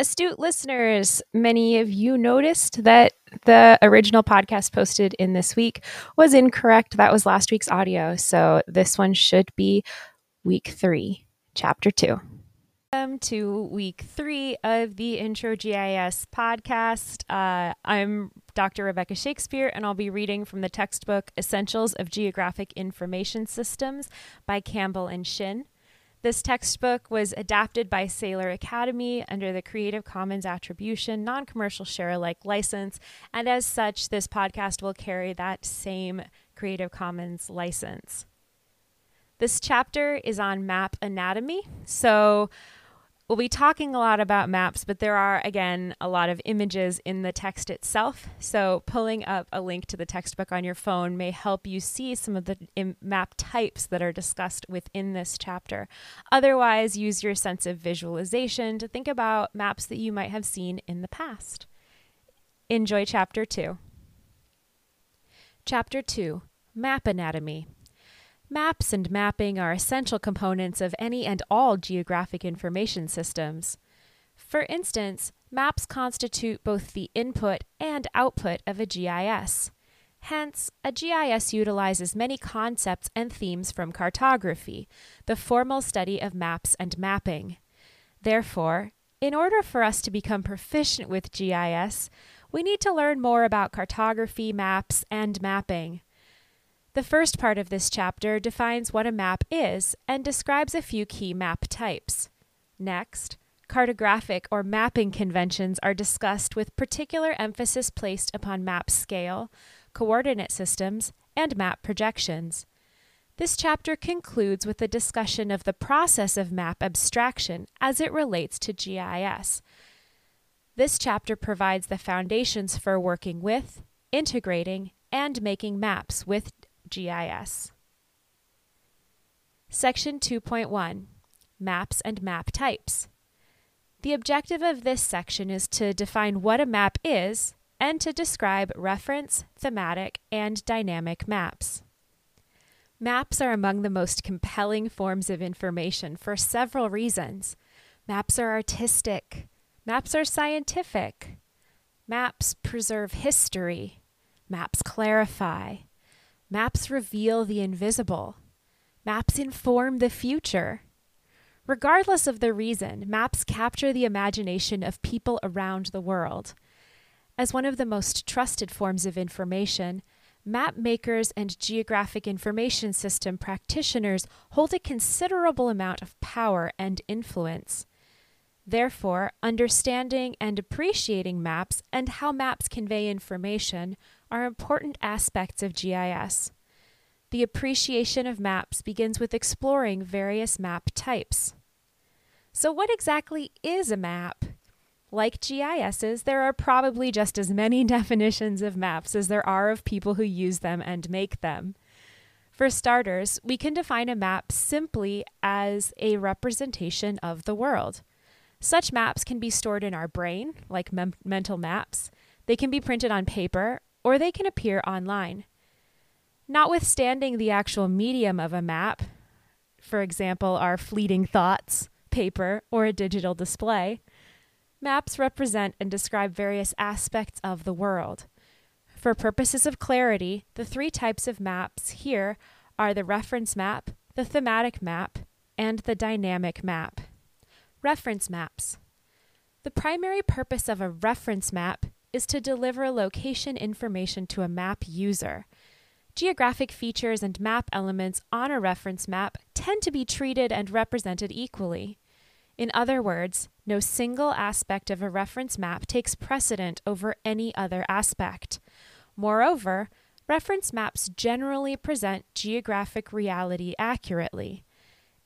Astute listeners, many of you noticed that the original podcast posted in this week was incorrect. That was last week's audio. So this one should be week three, chapter two. Welcome to week three of the Intro GIS podcast. Uh, I'm Dr. Rebecca Shakespeare, and I'll be reading from the textbook Essentials of Geographic Information Systems by Campbell and Shin. This textbook was adapted by Saylor Academy under the Creative Commons Attribution Non Commercial Share Alike license, and as such, this podcast will carry that same Creative Commons license. This chapter is on map anatomy. So, We'll be talking a lot about maps, but there are, again, a lot of images in the text itself. So, pulling up a link to the textbook on your phone may help you see some of the map types that are discussed within this chapter. Otherwise, use your sense of visualization to think about maps that you might have seen in the past. Enjoy Chapter 2. Chapter 2 Map Anatomy. Maps and mapping are essential components of any and all geographic information systems. For instance, maps constitute both the input and output of a GIS. Hence, a GIS utilizes many concepts and themes from cartography, the formal study of maps and mapping. Therefore, in order for us to become proficient with GIS, we need to learn more about cartography, maps, and mapping. The first part of this chapter defines what a map is and describes a few key map types. Next, cartographic or mapping conventions are discussed with particular emphasis placed upon map scale, coordinate systems, and map projections. This chapter concludes with a discussion of the process of map abstraction as it relates to GIS. This chapter provides the foundations for working with, integrating, and making maps with GIS. Section 2.1 Maps and Map Types. The objective of this section is to define what a map is and to describe reference, thematic, and dynamic maps. Maps are among the most compelling forms of information for several reasons. Maps are artistic, maps are scientific, maps preserve history, maps clarify, Maps reveal the invisible. Maps inform the future. Regardless of the reason, maps capture the imagination of people around the world. As one of the most trusted forms of information, map makers and geographic information system practitioners hold a considerable amount of power and influence. Therefore, understanding and appreciating maps and how maps convey information are important aspects of GIS. The appreciation of maps begins with exploring various map types. So, what exactly is a map? Like GISs, there are probably just as many definitions of maps as there are of people who use them and make them. For starters, we can define a map simply as a representation of the world. Such maps can be stored in our brain, like mem- mental maps. They can be printed on paper, or they can appear online. Notwithstanding the actual medium of a map, for example, our fleeting thoughts, paper, or a digital display, maps represent and describe various aspects of the world. For purposes of clarity, the three types of maps here are the reference map, the thematic map, and the dynamic map. Reference maps. The primary purpose of a reference map is to deliver location information to a map user. Geographic features and map elements on a reference map tend to be treated and represented equally. In other words, no single aspect of a reference map takes precedent over any other aspect. Moreover, reference maps generally present geographic reality accurately.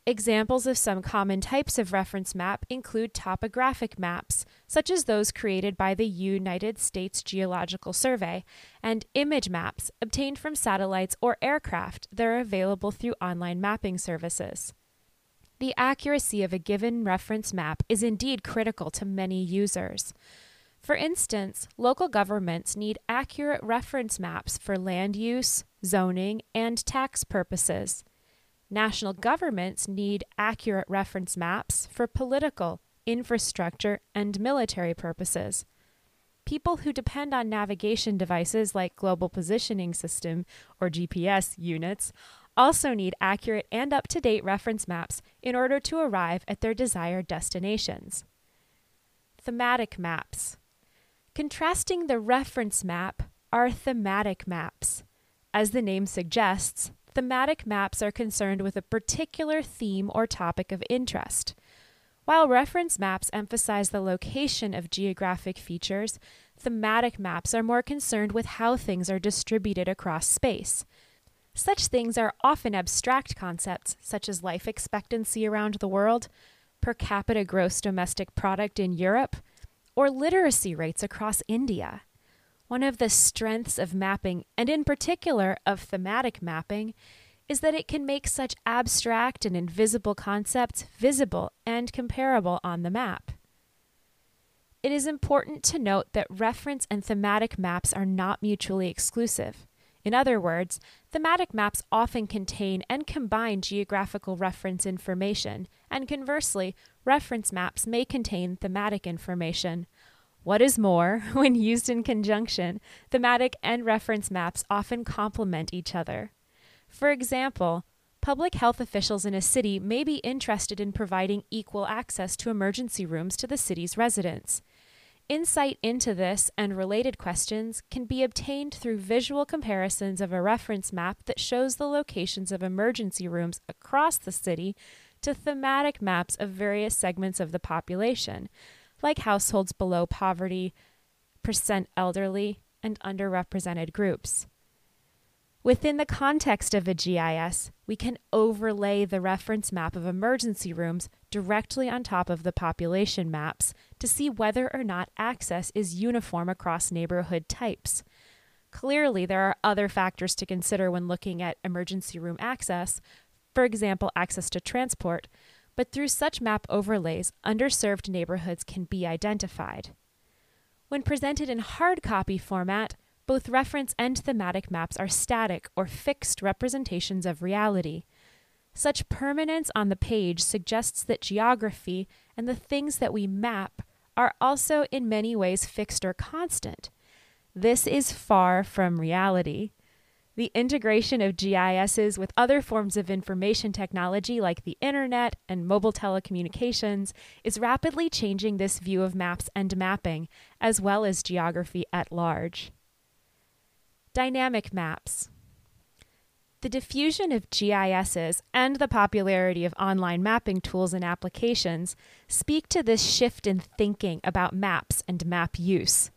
Examples of some common types of reference map include topographic maps, such as those created by the United States Geological Survey, and image maps obtained from satellites or aircraft that are available through online mapping services. The accuracy of a given reference map is indeed critical to many users. For instance, local governments need accurate reference maps for land use, zoning, and tax purposes. National governments need accurate reference maps for political, infrastructure, and military purposes. People who depend on navigation devices like Global Positioning System or GPS units also need accurate and up to date reference maps in order to arrive at their desired destinations. Thematic maps. Contrasting the reference map are thematic maps. As the name suggests, thematic maps are concerned with a particular theme or topic of interest. While reference maps emphasize the location of geographic features, thematic maps are more concerned with how things are distributed across space. Such things are often abstract concepts, such as life expectancy around the world, per capita gross domestic product in Europe, or literacy rates across India. One of the strengths of mapping, and in particular of thematic mapping, is that it can make such abstract and invisible concepts visible and comparable on the map. It is important to note that reference and thematic maps are not mutually exclusive. In other words, thematic maps often contain and combine geographical reference information, and conversely, reference maps may contain thematic information. What is more, when used in conjunction, thematic and reference maps often complement each other. For example, public health officials in a city may be interested in providing equal access to emergency rooms to the city's residents. Insight into this and related questions can be obtained through visual comparisons of a reference map that shows the locations of emergency rooms across the city to thematic maps of various segments of the population, like households below poverty, percent elderly, and underrepresented groups. Within the context of a GIS, we can overlay the reference map of emergency rooms directly on top of the population maps to see whether or not access is uniform across neighborhood types. Clearly, there are other factors to consider when looking at emergency room access, for example, access to transport, but through such map overlays, underserved neighborhoods can be identified. When presented in hard copy format, both reference and thematic maps are static or fixed representations of reality. Such permanence on the page suggests that geography and the things that we map are also in many ways fixed or constant. This is far from reality. The integration of GISs with other forms of information technology like the internet and mobile telecommunications is rapidly changing this view of maps and mapping, as well as geography at large. Dynamic maps. The diffusion of GISs and the popularity of online mapping tools and applications speak to this shift in thinking about maps and map use.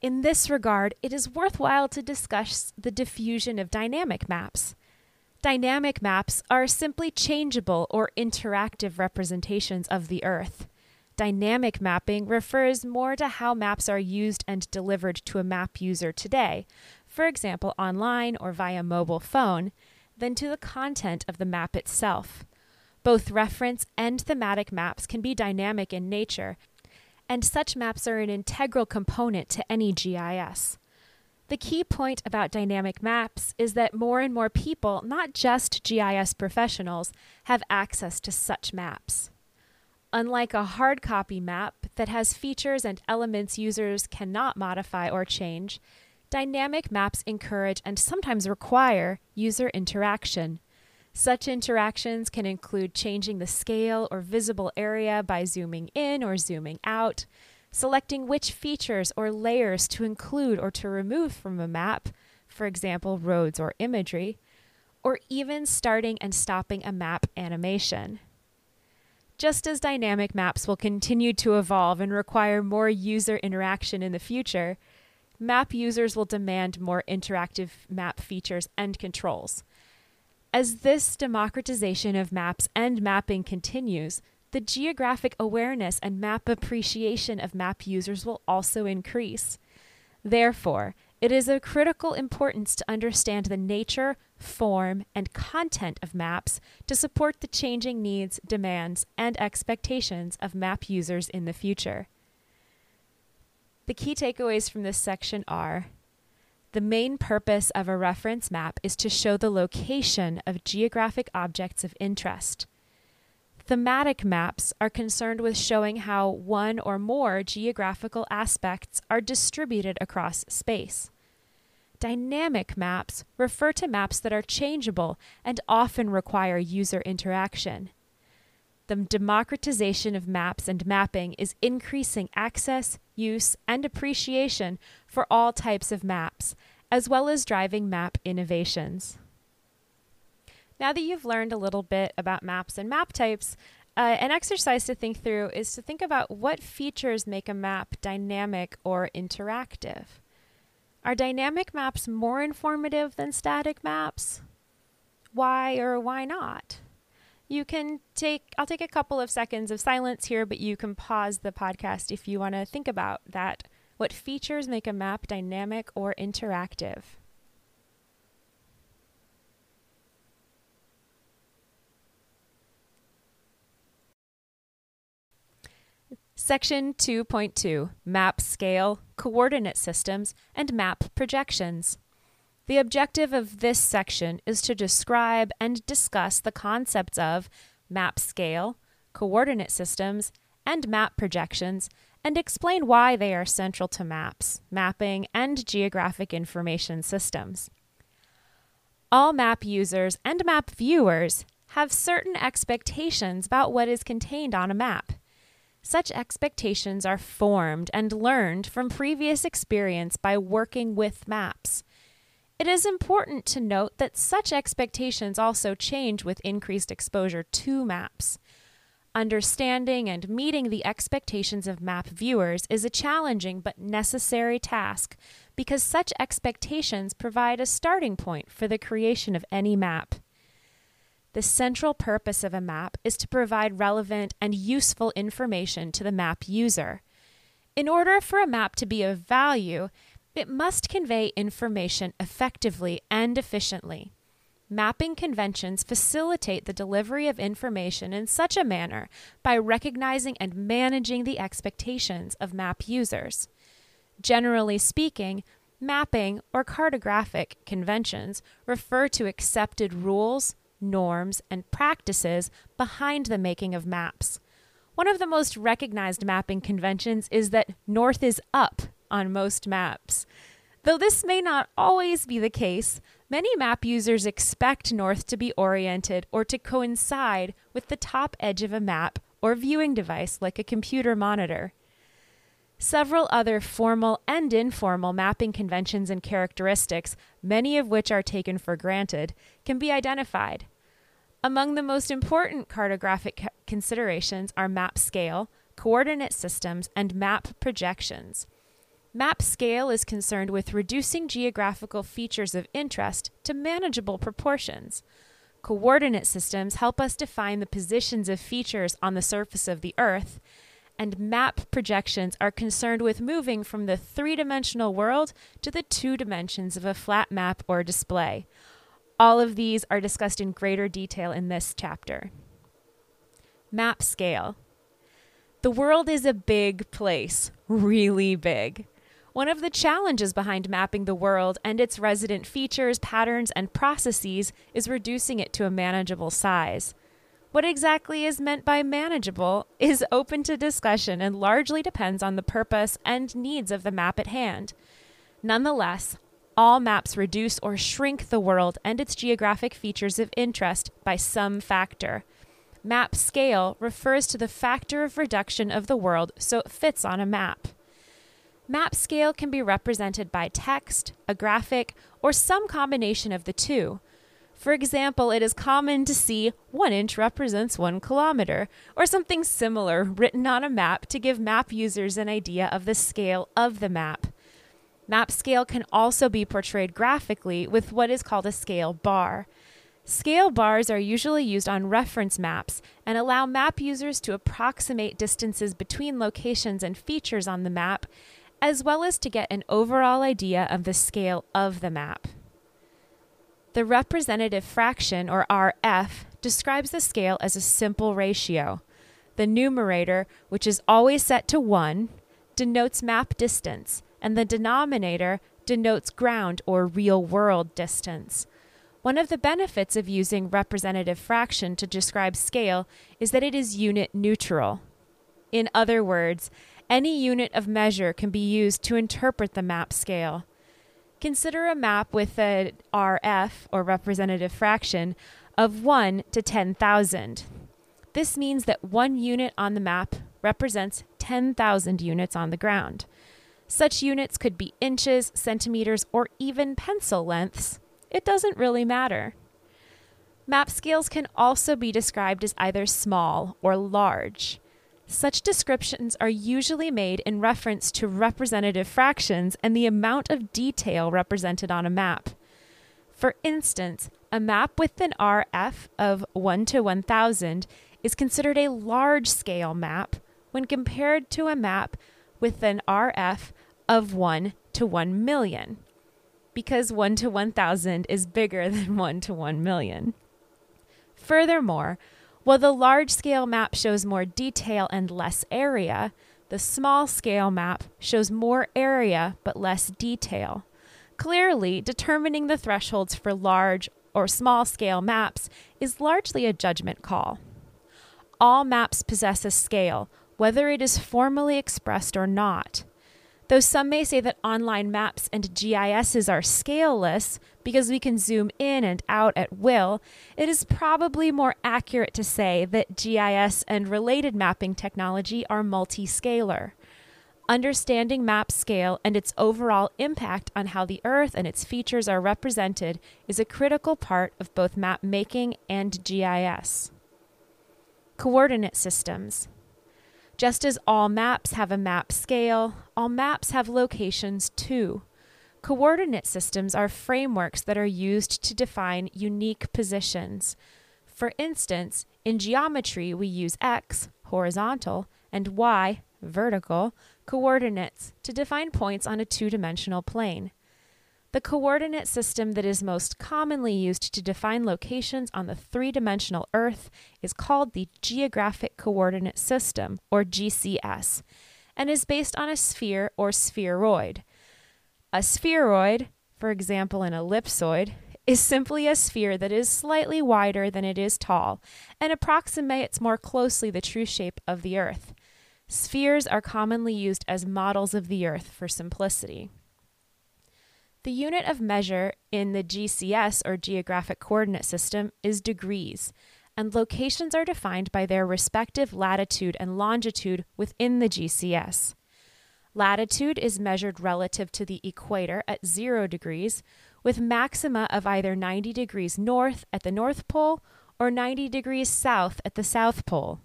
In this regard, it is worthwhile to discuss the diffusion of dynamic maps. Dynamic maps are simply changeable or interactive representations of the Earth. Dynamic mapping refers more to how maps are used and delivered to a map user today, for example, online or via mobile phone, than to the content of the map itself. Both reference and thematic maps can be dynamic in nature, and such maps are an integral component to any GIS. The key point about dynamic maps is that more and more people, not just GIS professionals, have access to such maps. Unlike a hard copy map that has features and elements users cannot modify or change, Dynamic maps encourage and sometimes require user interaction. Such interactions can include changing the scale or visible area by zooming in or zooming out, selecting which features or layers to include or to remove from a map, for example, roads or imagery, or even starting and stopping a map animation. Just as dynamic maps will continue to evolve and require more user interaction in the future, map users will demand more interactive map features and controls. As this democratization of maps and mapping continues, the geographic awareness and map appreciation of map users will also increase. Therefore, it is of critical importance to understand the nature, form, and content of maps to support the changing needs, demands, and expectations of map users in the future. The key takeaways from this section are the main purpose of a reference map is to show the location of geographic objects of interest. Thematic maps are concerned with showing how one or more geographical aspects are distributed across space. Dynamic maps refer to maps that are changeable and often require user interaction. The democratization of maps and mapping is increasing access, use, and appreciation for all types of maps, as well as driving map innovations. Now that you've learned a little bit about maps and map types, uh, an exercise to think through is to think about what features make a map dynamic or interactive. Are dynamic maps more informative than static maps? Why or why not? You can take, I'll take a couple of seconds of silence here, but you can pause the podcast if you want to think about that. What features make a map dynamic or interactive? Section 2.2 Map Scale, Coordinate Systems, and Map Projections. The objective of this section is to describe and discuss the concepts of map scale, coordinate systems, and map projections, and explain why they are central to maps, mapping, and geographic information systems. All map users and map viewers have certain expectations about what is contained on a map. Such expectations are formed and learned from previous experience by working with maps. It is important to note that such expectations also change with increased exposure to maps. Understanding and meeting the expectations of map viewers is a challenging but necessary task because such expectations provide a starting point for the creation of any map. The central purpose of a map is to provide relevant and useful information to the map user. In order for a map to be of value, it must convey information effectively and efficiently. Mapping conventions facilitate the delivery of information in such a manner by recognizing and managing the expectations of map users. Generally speaking, mapping or cartographic conventions refer to accepted rules, norms, and practices behind the making of maps. One of the most recognized mapping conventions is that north is up on most maps. Though this may not always be the case, many map users expect north to be oriented or to coincide with the top edge of a map or viewing device like a computer monitor. Several other formal and informal mapping conventions and characteristics, many of which are taken for granted, can be identified. Among the most important cartographic considerations are map scale, coordinate systems, and map projections. Map scale is concerned with reducing geographical features of interest to manageable proportions. Coordinate systems help us define the positions of features on the surface of the Earth, and map projections are concerned with moving from the three dimensional world to the two dimensions of a flat map or display. All of these are discussed in greater detail in this chapter. Map scale. The world is a big place, really big. One of the challenges behind mapping the world and its resident features, patterns, and processes is reducing it to a manageable size. What exactly is meant by manageable is open to discussion and largely depends on the purpose and needs of the map at hand. Nonetheless, all maps reduce or shrink the world and its geographic features of interest by some factor. Map scale refers to the factor of reduction of the world so it fits on a map. Map scale can be represented by text, a graphic, or some combination of the two. For example, it is common to see one inch represents one kilometer, or something similar written on a map to give map users an idea of the scale of the map. Map scale can also be portrayed graphically with what is called a scale bar. Scale bars are usually used on reference maps and allow map users to approximate distances between locations and features on the map, as well as to get an overall idea of the scale of the map. The representative fraction, or RF, describes the scale as a simple ratio. The numerator, which is always set to 1, denotes map distance, and the denominator denotes ground or real world distance. One of the benefits of using representative fraction to describe scale is that it is unit neutral. In other words, any unit of measure can be used to interpret the map scale. Consider a map with a RF, or representative fraction, of 1 to 10,000. This means that one unit on the map represents 10,000 units on the ground. Such units could be inches, centimeters, or even pencil lengths. It doesn't really matter. Map scales can also be described as either small or large. Such descriptions are usually made in reference to representative fractions and the amount of detail represented on a map. For instance, a map with an RF of 1 to 1000 is considered a large scale map when compared to a map with an RF of 1 to 1 million, because 1 to 1000 is bigger than 1 to 1 million. Furthermore, while the large scale map shows more detail and less area, the small scale map shows more area but less detail. Clearly, determining the thresholds for large or small scale maps is largely a judgment call. All maps possess a scale, whether it is formally expressed or not. Though some may say that online maps and GISs are scaleless because we can zoom in and out at will, it is probably more accurate to say that GIS and related mapping technology are multi-scalar. Understanding map scale and its overall impact on how the Earth and its features are represented is a critical part of both map making and GIS. Coordinate systems. Just as all maps have a map scale, all maps have locations too. Coordinate systems are frameworks that are used to define unique positions. For instance, in geometry, we use x, horizontal, and y, vertical, coordinates to define points on a two dimensional plane. The coordinate system that is most commonly used to define locations on the three dimensional Earth is called the Geographic Coordinate System, or GCS, and is based on a sphere or spheroid. A spheroid, for example, an ellipsoid, is simply a sphere that is slightly wider than it is tall and approximates more closely the true shape of the Earth. Spheres are commonly used as models of the Earth for simplicity. The unit of measure in the GCS or Geographic Coordinate System is degrees, and locations are defined by their respective latitude and longitude within the GCS. Latitude is measured relative to the equator at 0 degrees, with maxima of either 90 degrees north at the North Pole or 90 degrees south at the South Pole.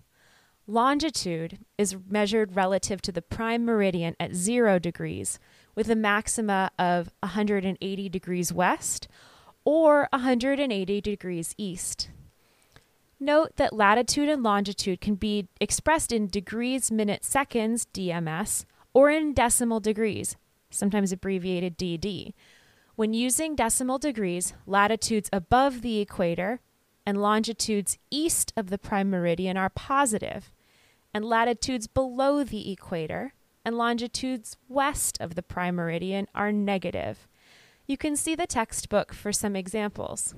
Longitude is measured relative to the prime meridian at 0 degrees, with a maxima of 180 degrees west or 180 degrees east. Note that latitude and longitude can be expressed in degrees, minutes, seconds, DMS, or in decimal degrees, sometimes abbreviated DD. When using decimal degrees, latitudes above the equator and longitudes east of the prime meridian are positive, and latitudes below the equator and longitudes west of the prime meridian are negative. You can see the textbook for some examples.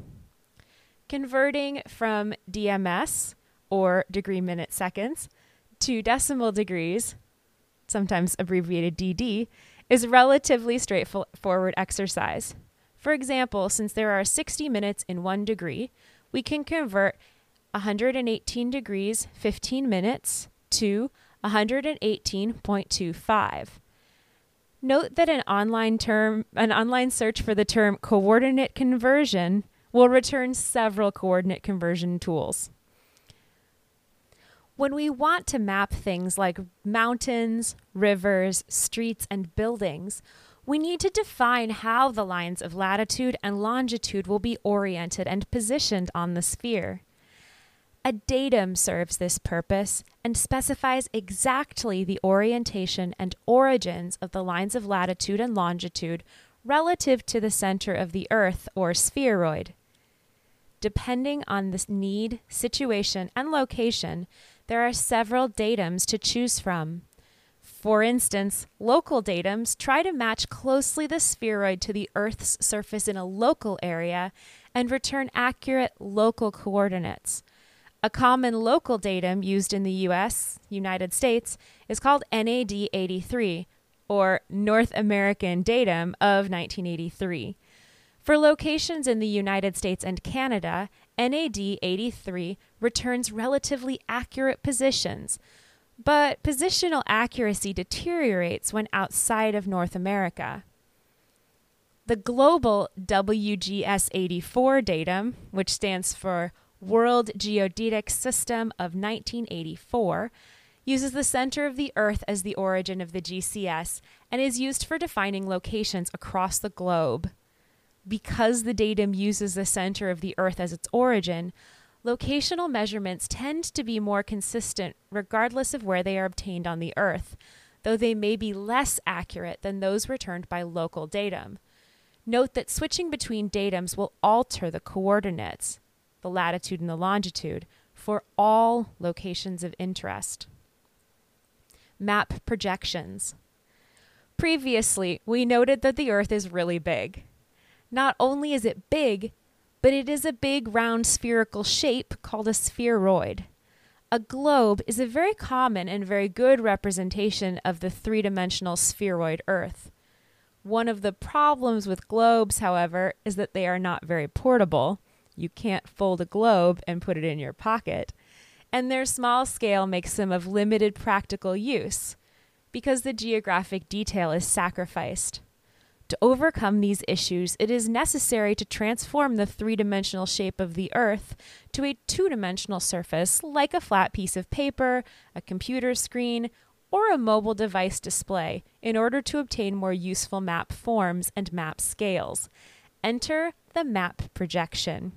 Converting from DMS, or degree minute seconds, to decimal degrees, sometimes abbreviated DD, is a relatively straightforward exercise. For example, since there are 60 minutes in one degree, we can convert 118 degrees 15 minutes to 118.25. Note that an online term an online search for the term coordinate conversion will return several coordinate conversion tools. When we want to map things like mountains, rivers, streets, and buildings, we need to define how the lines of latitude and longitude will be oriented and positioned on the sphere. A datum serves this purpose and specifies exactly the orientation and origins of the lines of latitude and longitude relative to the center of the Earth or spheroid. Depending on the need, situation, and location, there are several datums to choose from. For instance, local datums try to match closely the spheroid to the Earth's surface in a local area and return accurate local coordinates. A common local datum used in the US, United States, is called NAD 83, or North American Datum of 1983. For locations in the United States and Canada, NAD 83 returns relatively accurate positions, but positional accuracy deteriorates when outside of North America. The global WGS 84 datum, which stands for World Geodetic System of 1984, uses the center of the Earth as the origin of the GCS and is used for defining locations across the globe. Because the datum uses the center of the Earth as its origin, locational measurements tend to be more consistent regardless of where they are obtained on the Earth, though they may be less accurate than those returned by local datum. Note that switching between datums will alter the coordinates, the latitude and the longitude, for all locations of interest. Map projections. Previously, we noted that the Earth is really big. Not only is it big, but it is a big round spherical shape called a spheroid. A globe is a very common and very good representation of the three dimensional spheroid Earth. One of the problems with globes, however, is that they are not very portable. You can't fold a globe and put it in your pocket. And their small scale makes them of limited practical use because the geographic detail is sacrificed. To overcome these issues, it is necessary to transform the three dimensional shape of the Earth to a two dimensional surface like a flat piece of paper, a computer screen, or a mobile device display in order to obtain more useful map forms and map scales. Enter the map projection.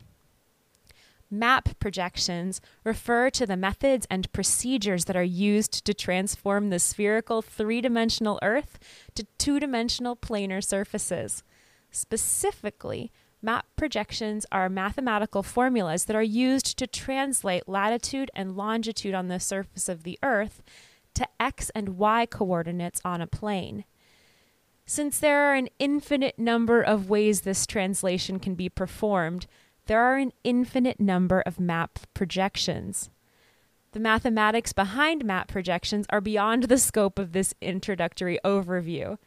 Map projections refer to the methods and procedures that are used to transform the spherical three dimensional Earth to two dimensional planar surfaces. Specifically, map projections are mathematical formulas that are used to translate latitude and longitude on the surface of the Earth to x and y coordinates on a plane. Since there are an infinite number of ways this translation can be performed, there are an infinite number of map projections. The mathematics behind map projections are beyond the scope of this introductory overview.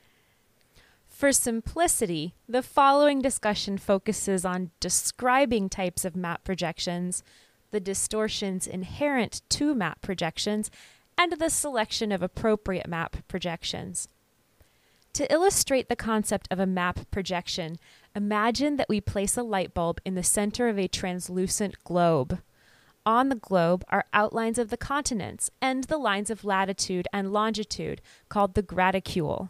For simplicity, the following discussion focuses on describing types of map projections, the distortions inherent to map projections, and the selection of appropriate map projections. To illustrate the concept of a map projection, imagine that we place a light bulb in the center of a translucent globe. On the globe are outlines of the continents and the lines of latitude and longitude called the graticule.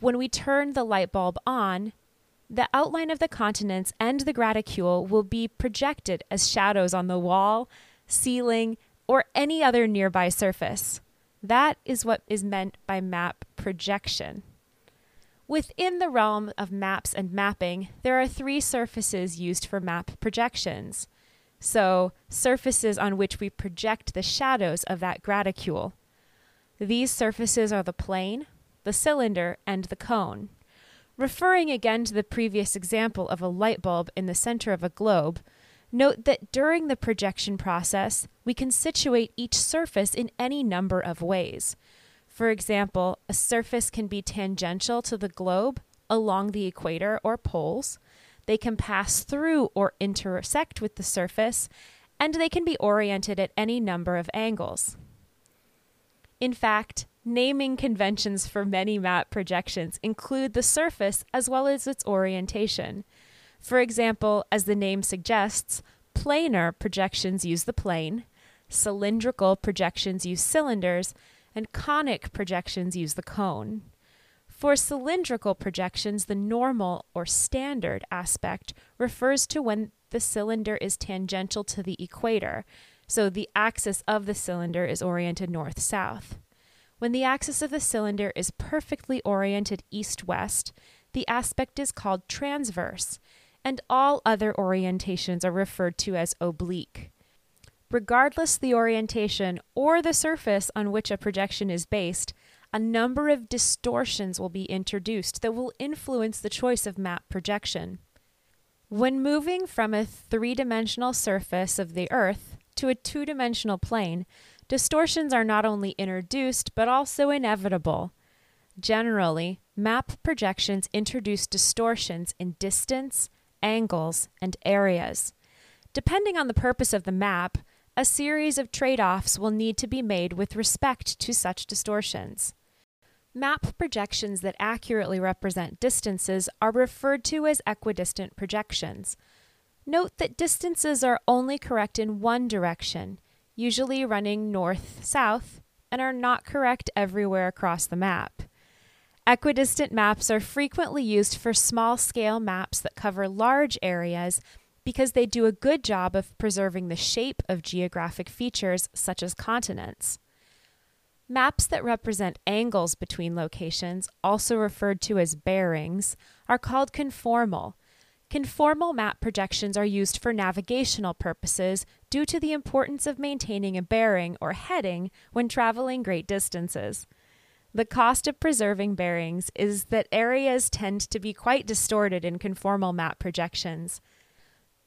When we turn the light bulb on, the outline of the continents and the graticule will be projected as shadows on the wall, ceiling, or any other nearby surface. That is what is meant by map projection. Within the realm of maps and mapping, there are three surfaces used for map projections. So, surfaces on which we project the shadows of that graticule. These surfaces are the plane, the cylinder, and the cone. Referring again to the previous example of a light bulb in the center of a globe, note that during the projection process, we can situate each surface in any number of ways. For example, a surface can be tangential to the globe along the equator or poles. They can pass through or intersect with the surface, and they can be oriented at any number of angles. In fact, naming conventions for many map projections include the surface as well as its orientation. For example, as the name suggests, planar projections use the plane, cylindrical projections use cylinders, and conic projections use the cone. For cylindrical projections, the normal or standard aspect refers to when the cylinder is tangential to the equator, so the axis of the cylinder is oriented north south. When the axis of the cylinder is perfectly oriented east west, the aspect is called transverse, and all other orientations are referred to as oblique. Regardless the orientation or the surface on which a projection is based, a number of distortions will be introduced that will influence the choice of map projection. When moving from a three dimensional surface of the Earth to a two dimensional plane, distortions are not only introduced but also inevitable. Generally, map projections introduce distortions in distance, angles, and areas. Depending on the purpose of the map, a series of trade offs will need to be made with respect to such distortions. Map projections that accurately represent distances are referred to as equidistant projections. Note that distances are only correct in one direction, usually running north south, and are not correct everywhere across the map. Equidistant maps are frequently used for small scale maps that cover large areas because they do a good job of preserving the shape of geographic features such as continents. Maps that represent angles between locations, also referred to as bearings, are called conformal. Conformal map projections are used for navigational purposes due to the importance of maintaining a bearing or heading when traveling great distances. The cost of preserving bearings is that areas tend to be quite distorted in conformal map projections.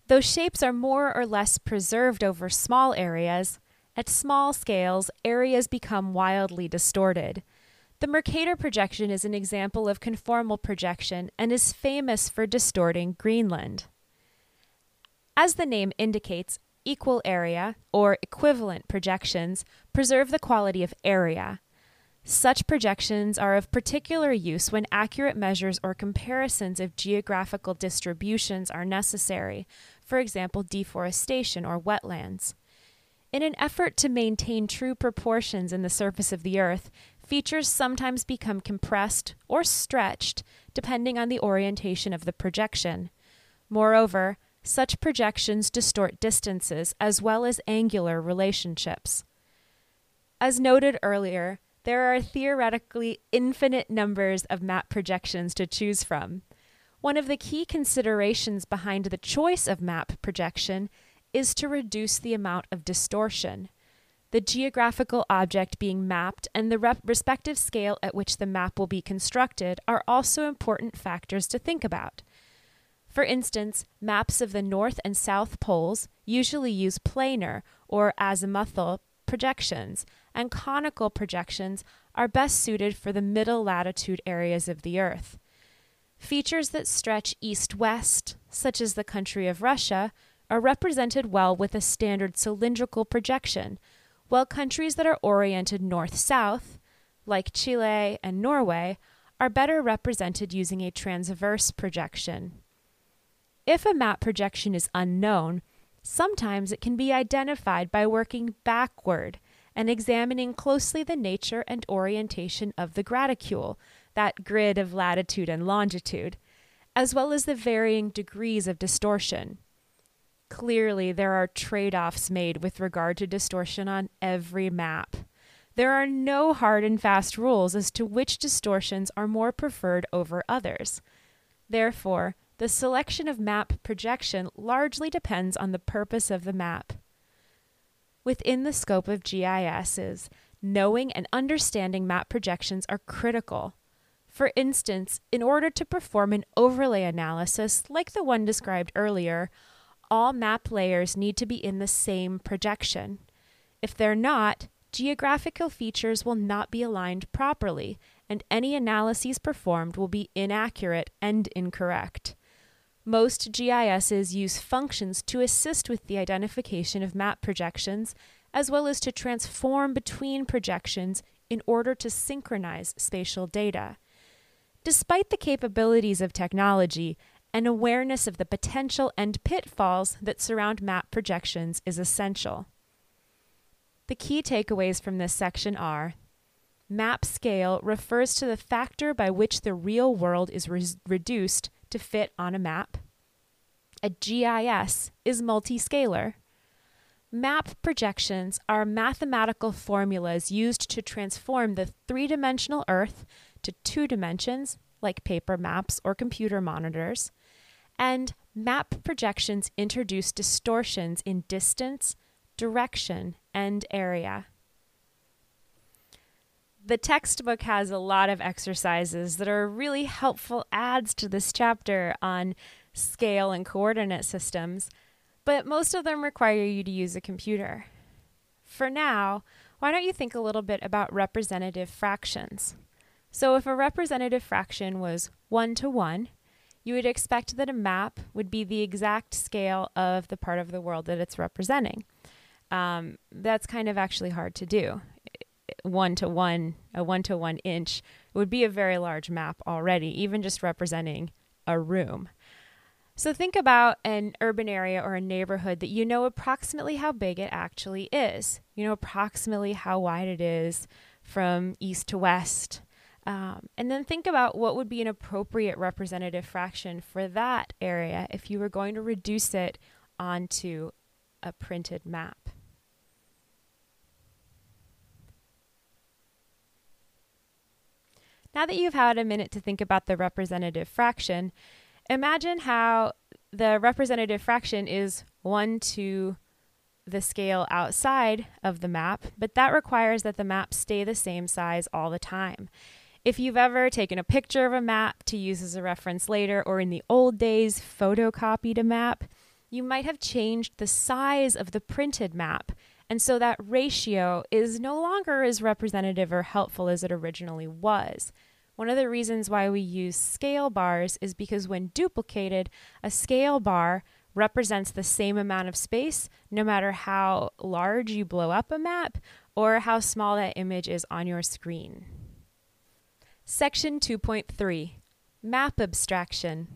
Though shapes are more or less preserved over small areas, at small scales, areas become wildly distorted. The Mercator projection is an example of conformal projection and is famous for distorting Greenland. As the name indicates, equal area, or equivalent projections, preserve the quality of area. Such projections are of particular use when accurate measures or comparisons of geographical distributions are necessary, for example, deforestation or wetlands. In an effort to maintain true proportions in the surface of the Earth, features sometimes become compressed or stretched depending on the orientation of the projection. Moreover, such projections distort distances as well as angular relationships. As noted earlier, there are theoretically infinite numbers of map projections to choose from. One of the key considerations behind the choice of map projection is to reduce the amount of distortion. The geographical object being mapped and the rep- respective scale at which the map will be constructed are also important factors to think about. For instance, maps of the North and South poles usually use planar or azimuthal projections, and conical projections are best suited for the middle latitude areas of the Earth. Features that stretch east west, such as the country of Russia, are represented well with a standard cylindrical projection, while countries that are oriented north south, like Chile and Norway, are better represented using a transverse projection. If a map projection is unknown, Sometimes it can be identified by working backward and examining closely the nature and orientation of the graticule, that grid of latitude and longitude, as well as the varying degrees of distortion. Clearly, there are trade offs made with regard to distortion on every map. There are no hard and fast rules as to which distortions are more preferred over others. Therefore, the selection of map projection largely depends on the purpose of the map. Within the scope of GISs, knowing and understanding map projections are critical. For instance, in order to perform an overlay analysis like the one described earlier, all map layers need to be in the same projection. If they're not, geographical features will not be aligned properly, and any analyses performed will be inaccurate and incorrect. Most GISs use functions to assist with the identification of map projections, as well as to transform between projections in order to synchronize spatial data. Despite the capabilities of technology, an awareness of the potential and pitfalls that surround map projections is essential. The key takeaways from this section are Map scale refers to the factor by which the real world is re- reduced to fit on a map. A GIS is multiscalar. Map projections are mathematical formulas used to transform the three dimensional Earth to two dimensions, like paper maps or computer monitors. And map projections introduce distortions in distance, direction, and area. The textbook has a lot of exercises that are really helpful adds to this chapter on scale and coordinate systems, but most of them require you to use a computer. For now, why don't you think a little bit about representative fractions? So, if a representative fraction was 1 to 1, you would expect that a map would be the exact scale of the part of the world that it's representing. Um, that's kind of actually hard to do. One to one, a one to one inch would be a very large map already, even just representing a room. So think about an urban area or a neighborhood that you know approximately how big it actually is. You know approximately how wide it is from east to west. Um, and then think about what would be an appropriate representative fraction for that area if you were going to reduce it onto a printed map. Now that you've had a minute to think about the representative fraction, imagine how the representative fraction is 1 to the scale outside of the map, but that requires that the map stay the same size all the time. If you've ever taken a picture of a map to use as a reference later, or in the old days photocopied a map, you might have changed the size of the printed map. And so that ratio is no longer as representative or helpful as it originally was. One of the reasons why we use scale bars is because when duplicated, a scale bar represents the same amount of space no matter how large you blow up a map or how small that image is on your screen. Section 2.3 Map Abstraction.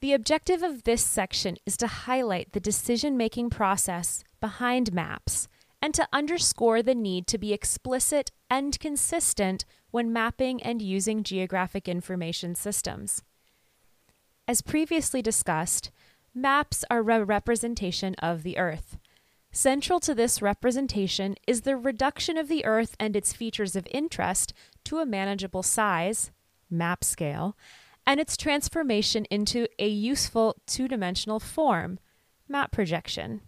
The objective of this section is to highlight the decision making process behind maps and to underscore the need to be explicit and consistent when mapping and using geographic information systems. As previously discussed, maps are a representation of the Earth. Central to this representation is the reduction of the Earth and its features of interest to a manageable size, map scale, and its transformation into a useful two dimensional form, map projection.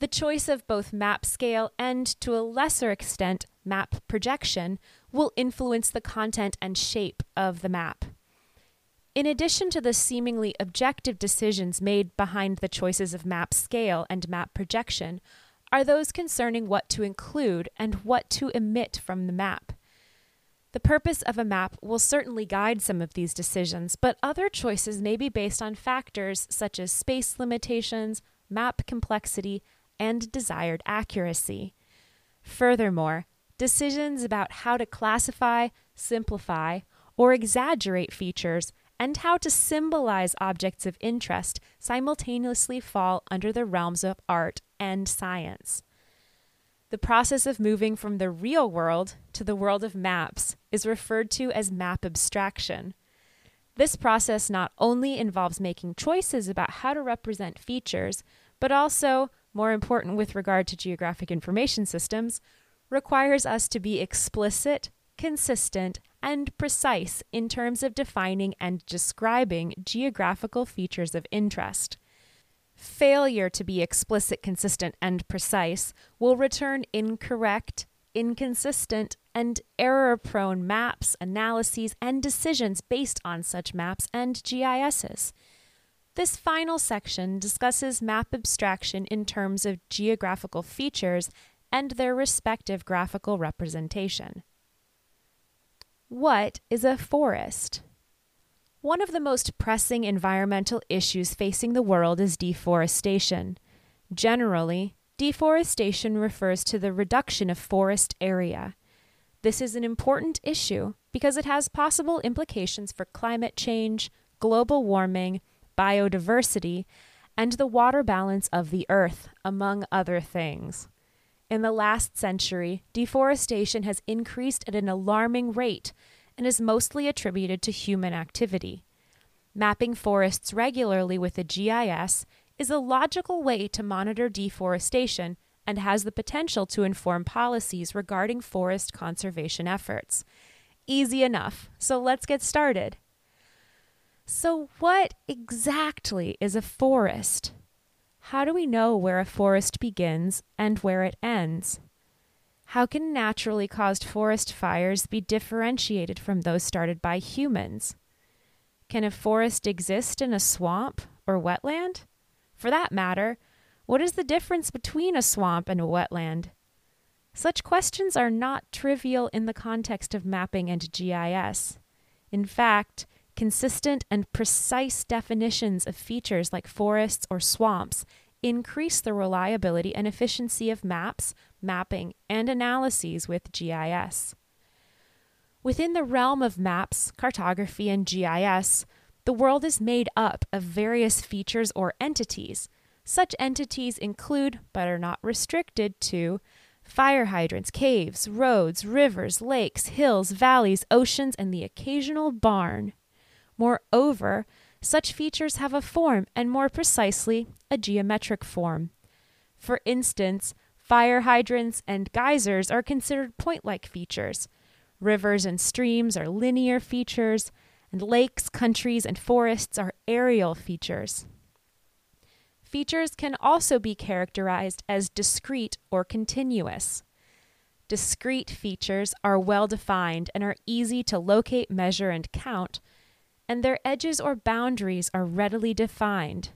The choice of both map scale and, to a lesser extent, map projection will influence the content and shape of the map. In addition to the seemingly objective decisions made behind the choices of map scale and map projection, are those concerning what to include and what to omit from the map. The purpose of a map will certainly guide some of these decisions, but other choices may be based on factors such as space limitations, map complexity, and desired accuracy. Furthermore, decisions about how to classify, simplify, or exaggerate features and how to symbolize objects of interest simultaneously fall under the realms of art and science. The process of moving from the real world to the world of maps is referred to as map abstraction. This process not only involves making choices about how to represent features, but also, more important with regard to geographic information systems, requires us to be explicit, consistent, and precise in terms of defining and describing geographical features of interest. Failure to be explicit, consistent, and precise will return incorrect, inconsistent, and error prone maps, analyses, and decisions based on such maps and GISs. This final section discusses map abstraction in terms of geographical features and their respective graphical representation. What is a forest? One of the most pressing environmental issues facing the world is deforestation. Generally, deforestation refers to the reduction of forest area. This is an important issue because it has possible implications for climate change, global warming, biodiversity, and the water balance of the earth, among other things. In the last century, deforestation has increased at an alarming rate and is mostly attributed to human activity. Mapping forests regularly with a GIS is a logical way to monitor deforestation and has the potential to inform policies regarding forest conservation efforts. Easy enough, so let's get started. So, what exactly is a forest? How do we know where a forest begins and where it ends? How can naturally caused forest fires be differentiated from those started by humans? Can a forest exist in a swamp or wetland? For that matter, what is the difference between a swamp and a wetland? Such questions are not trivial in the context of mapping and GIS. In fact, consistent and precise definitions of features like forests or swamps increase the reliability and efficiency of maps, mapping, and analyses with GIS. Within the realm of maps, cartography, and GIS, the world is made up of various features or entities. Such entities include, but are not restricted to, fire hydrants, caves, roads, rivers, lakes, hills, valleys, oceans, and the occasional barn. Moreover, such features have a form, and more precisely, a geometric form. For instance, fire hydrants and geysers are considered point like features. Rivers and streams are linear features, and lakes, countries, and forests are areal features. Features can also be characterized as discrete or continuous. Discrete features are well defined and are easy to locate, measure, and count, and their edges or boundaries are readily defined.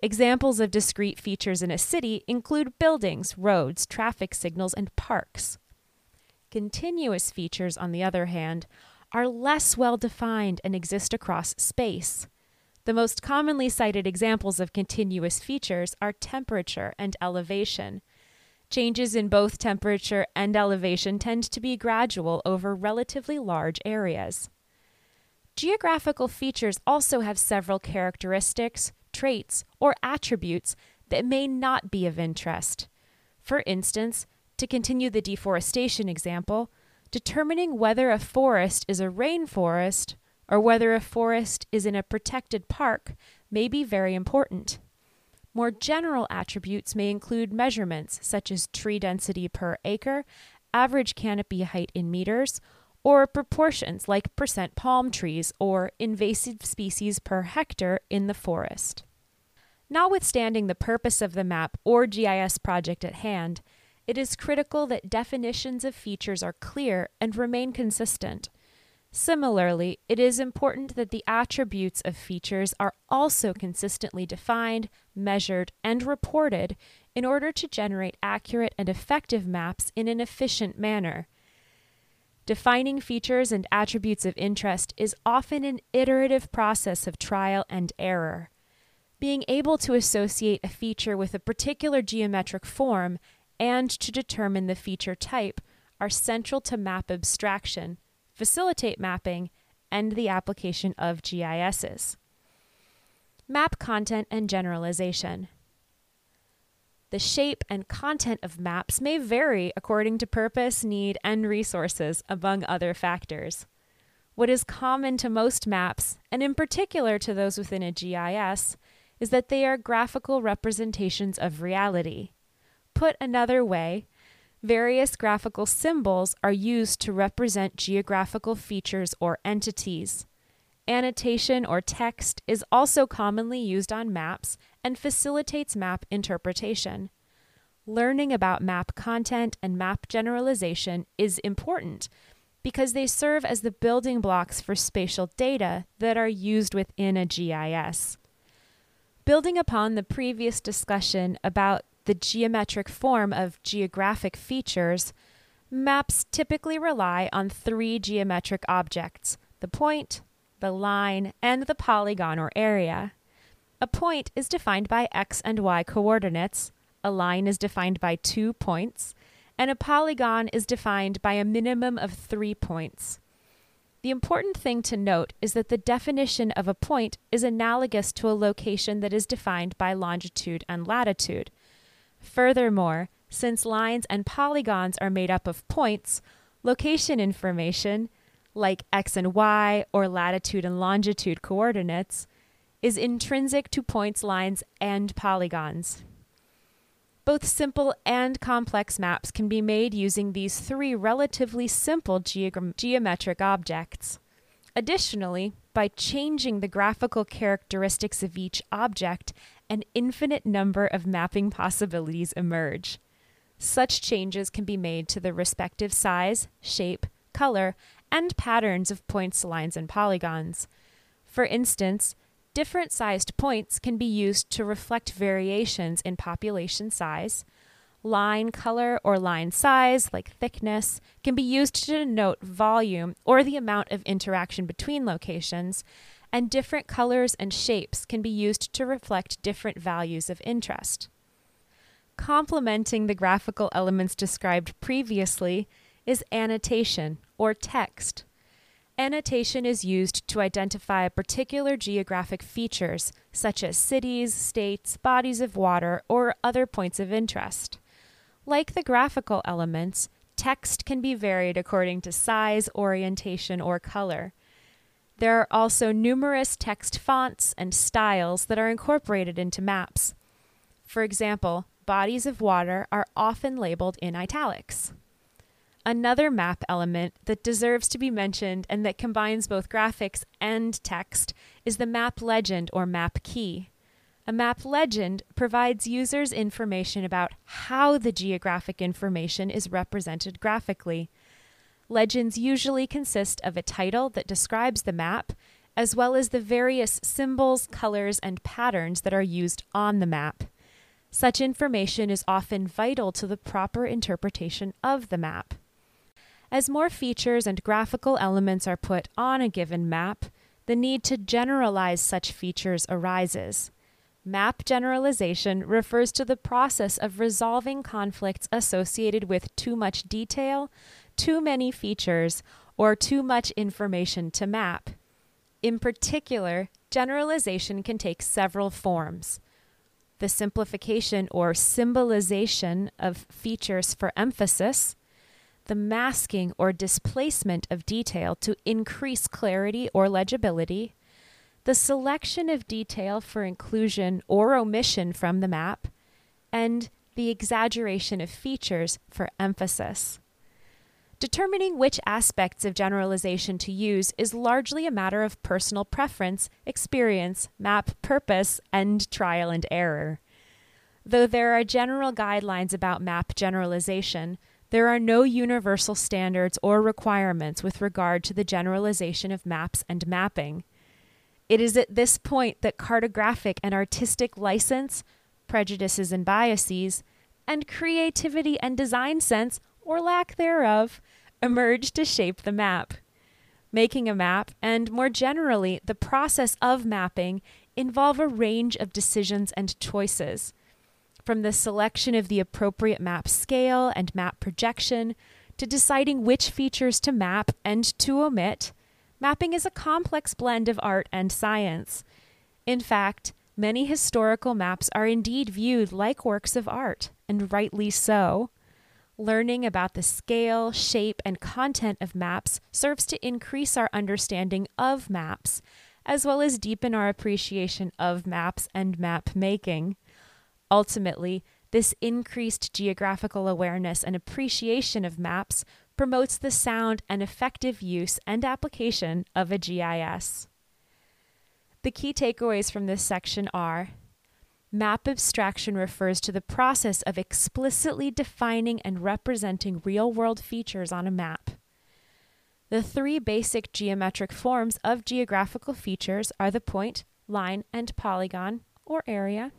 Examples of discrete features in a city include buildings, roads, traffic signals, and parks. Continuous features, on the other hand, are less well defined and exist across space. The most commonly cited examples of continuous features are temperature and elevation. Changes in both temperature and elevation tend to be gradual over relatively large areas. Geographical features also have several characteristics, traits, or attributes that may not be of interest. For instance, to continue the deforestation example, determining whether a forest is a rainforest or whether a forest is in a protected park may be very important. More general attributes may include measurements such as tree density per acre, average canopy height in meters, or proportions like percent palm trees or invasive species per hectare in the forest. Notwithstanding the purpose of the map or GIS project at hand, it is critical that definitions of features are clear and remain consistent. Similarly, it is important that the attributes of features are also consistently defined, measured, and reported in order to generate accurate and effective maps in an efficient manner. Defining features and attributes of interest is often an iterative process of trial and error. Being able to associate a feature with a particular geometric form and to determine the feature type are central to map abstraction, facilitate mapping, and the application of GISs. Map content and generalization. The shape and content of maps may vary according to purpose, need, and resources, among other factors. What is common to most maps, and in particular to those within a GIS, is that they are graphical representations of reality. Put another way, various graphical symbols are used to represent geographical features or entities. Annotation or text is also commonly used on maps and facilitates map interpretation. Learning about map content and map generalization is important because they serve as the building blocks for spatial data that are used within a GIS. Building upon the previous discussion about the geometric form of geographic features, maps typically rely on three geometric objects the point, the line, and the polygon or area. A point is defined by x and y coordinates, a line is defined by two points, and a polygon is defined by a minimum of three points. The important thing to note is that the definition of a point is analogous to a location that is defined by longitude and latitude. Furthermore, since lines and polygons are made up of points, location information, like x and y or latitude and longitude coordinates, is intrinsic to points, lines, and polygons. Both simple and complex maps can be made using these three relatively simple geog- geometric objects. Additionally, by changing the graphical characteristics of each object an infinite number of mapping possibilities emerge. Such changes can be made to the respective size, shape, color, and patterns of points, lines, and polygons. For instance, different sized points can be used to reflect variations in population size. Line color or line size, like thickness, can be used to denote volume or the amount of interaction between locations, and different colors and shapes can be used to reflect different values of interest. Complementing the graphical elements described previously is annotation or text. Annotation is used to identify particular geographic features, such as cities, states, bodies of water, or other points of interest. Like the graphical elements, text can be varied according to size, orientation, or color. There are also numerous text fonts and styles that are incorporated into maps. For example, bodies of water are often labeled in italics. Another map element that deserves to be mentioned and that combines both graphics and text is the map legend or map key. A map legend provides users information about how the geographic information is represented graphically. Legends usually consist of a title that describes the map, as well as the various symbols, colors, and patterns that are used on the map. Such information is often vital to the proper interpretation of the map. As more features and graphical elements are put on a given map, the need to generalize such features arises. Map generalization refers to the process of resolving conflicts associated with too much detail, too many features, or too much information to map. In particular, generalization can take several forms. The simplification or symbolization of features for emphasis, the masking or displacement of detail to increase clarity or legibility, the selection of detail for inclusion or omission from the map, and the exaggeration of features for emphasis. Determining which aspects of generalization to use is largely a matter of personal preference, experience, map purpose, and trial and error. Though there are general guidelines about map generalization, there are no universal standards or requirements with regard to the generalization of maps and mapping. It is at this point that cartographic and artistic license, prejudices and biases, and creativity and design sense or lack thereof, emerge to shape the map. Making a map, and more generally, the process of mapping, involve a range of decisions and choices. From the selection of the appropriate map scale and map projection, to deciding which features to map and to omit, mapping is a complex blend of art and science. In fact, many historical maps are indeed viewed like works of art, and rightly so. Learning about the scale, shape, and content of maps serves to increase our understanding of maps, as well as deepen our appreciation of maps and map making. Ultimately, this increased geographical awareness and appreciation of maps promotes the sound and effective use and application of a GIS. The key takeaways from this section are Map abstraction refers to the process of explicitly defining and representing real world features on a map. The three basic geometric forms of geographical features are the point, line, and polygon, or area.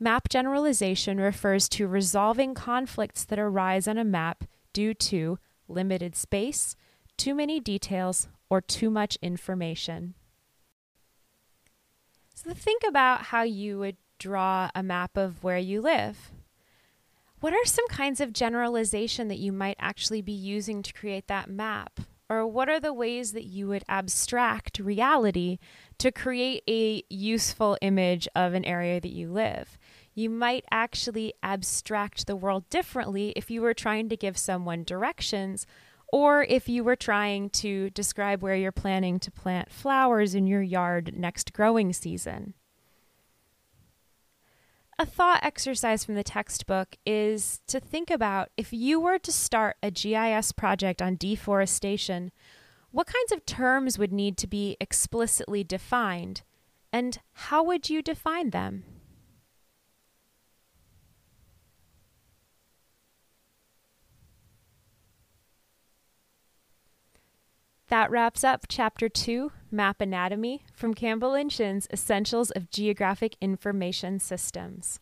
Map generalization refers to resolving conflicts that arise on a map due to limited space, too many details, or too much information. So think about how you would draw a map of where you live. What are some kinds of generalization that you might actually be using to create that map? Or what are the ways that you would abstract reality to create a useful image of an area that you live? You might actually abstract the world differently if you were trying to give someone directions or if you were trying to describe where you're planning to plant flowers in your yard next growing season. A thought exercise from the textbook is to think about if you were to start a GIS project on deforestation, what kinds of terms would need to be explicitly defined, and how would you define them? That wraps up Chapter 2, Map Anatomy, from Campbell Shin's Essentials of Geographic Information Systems.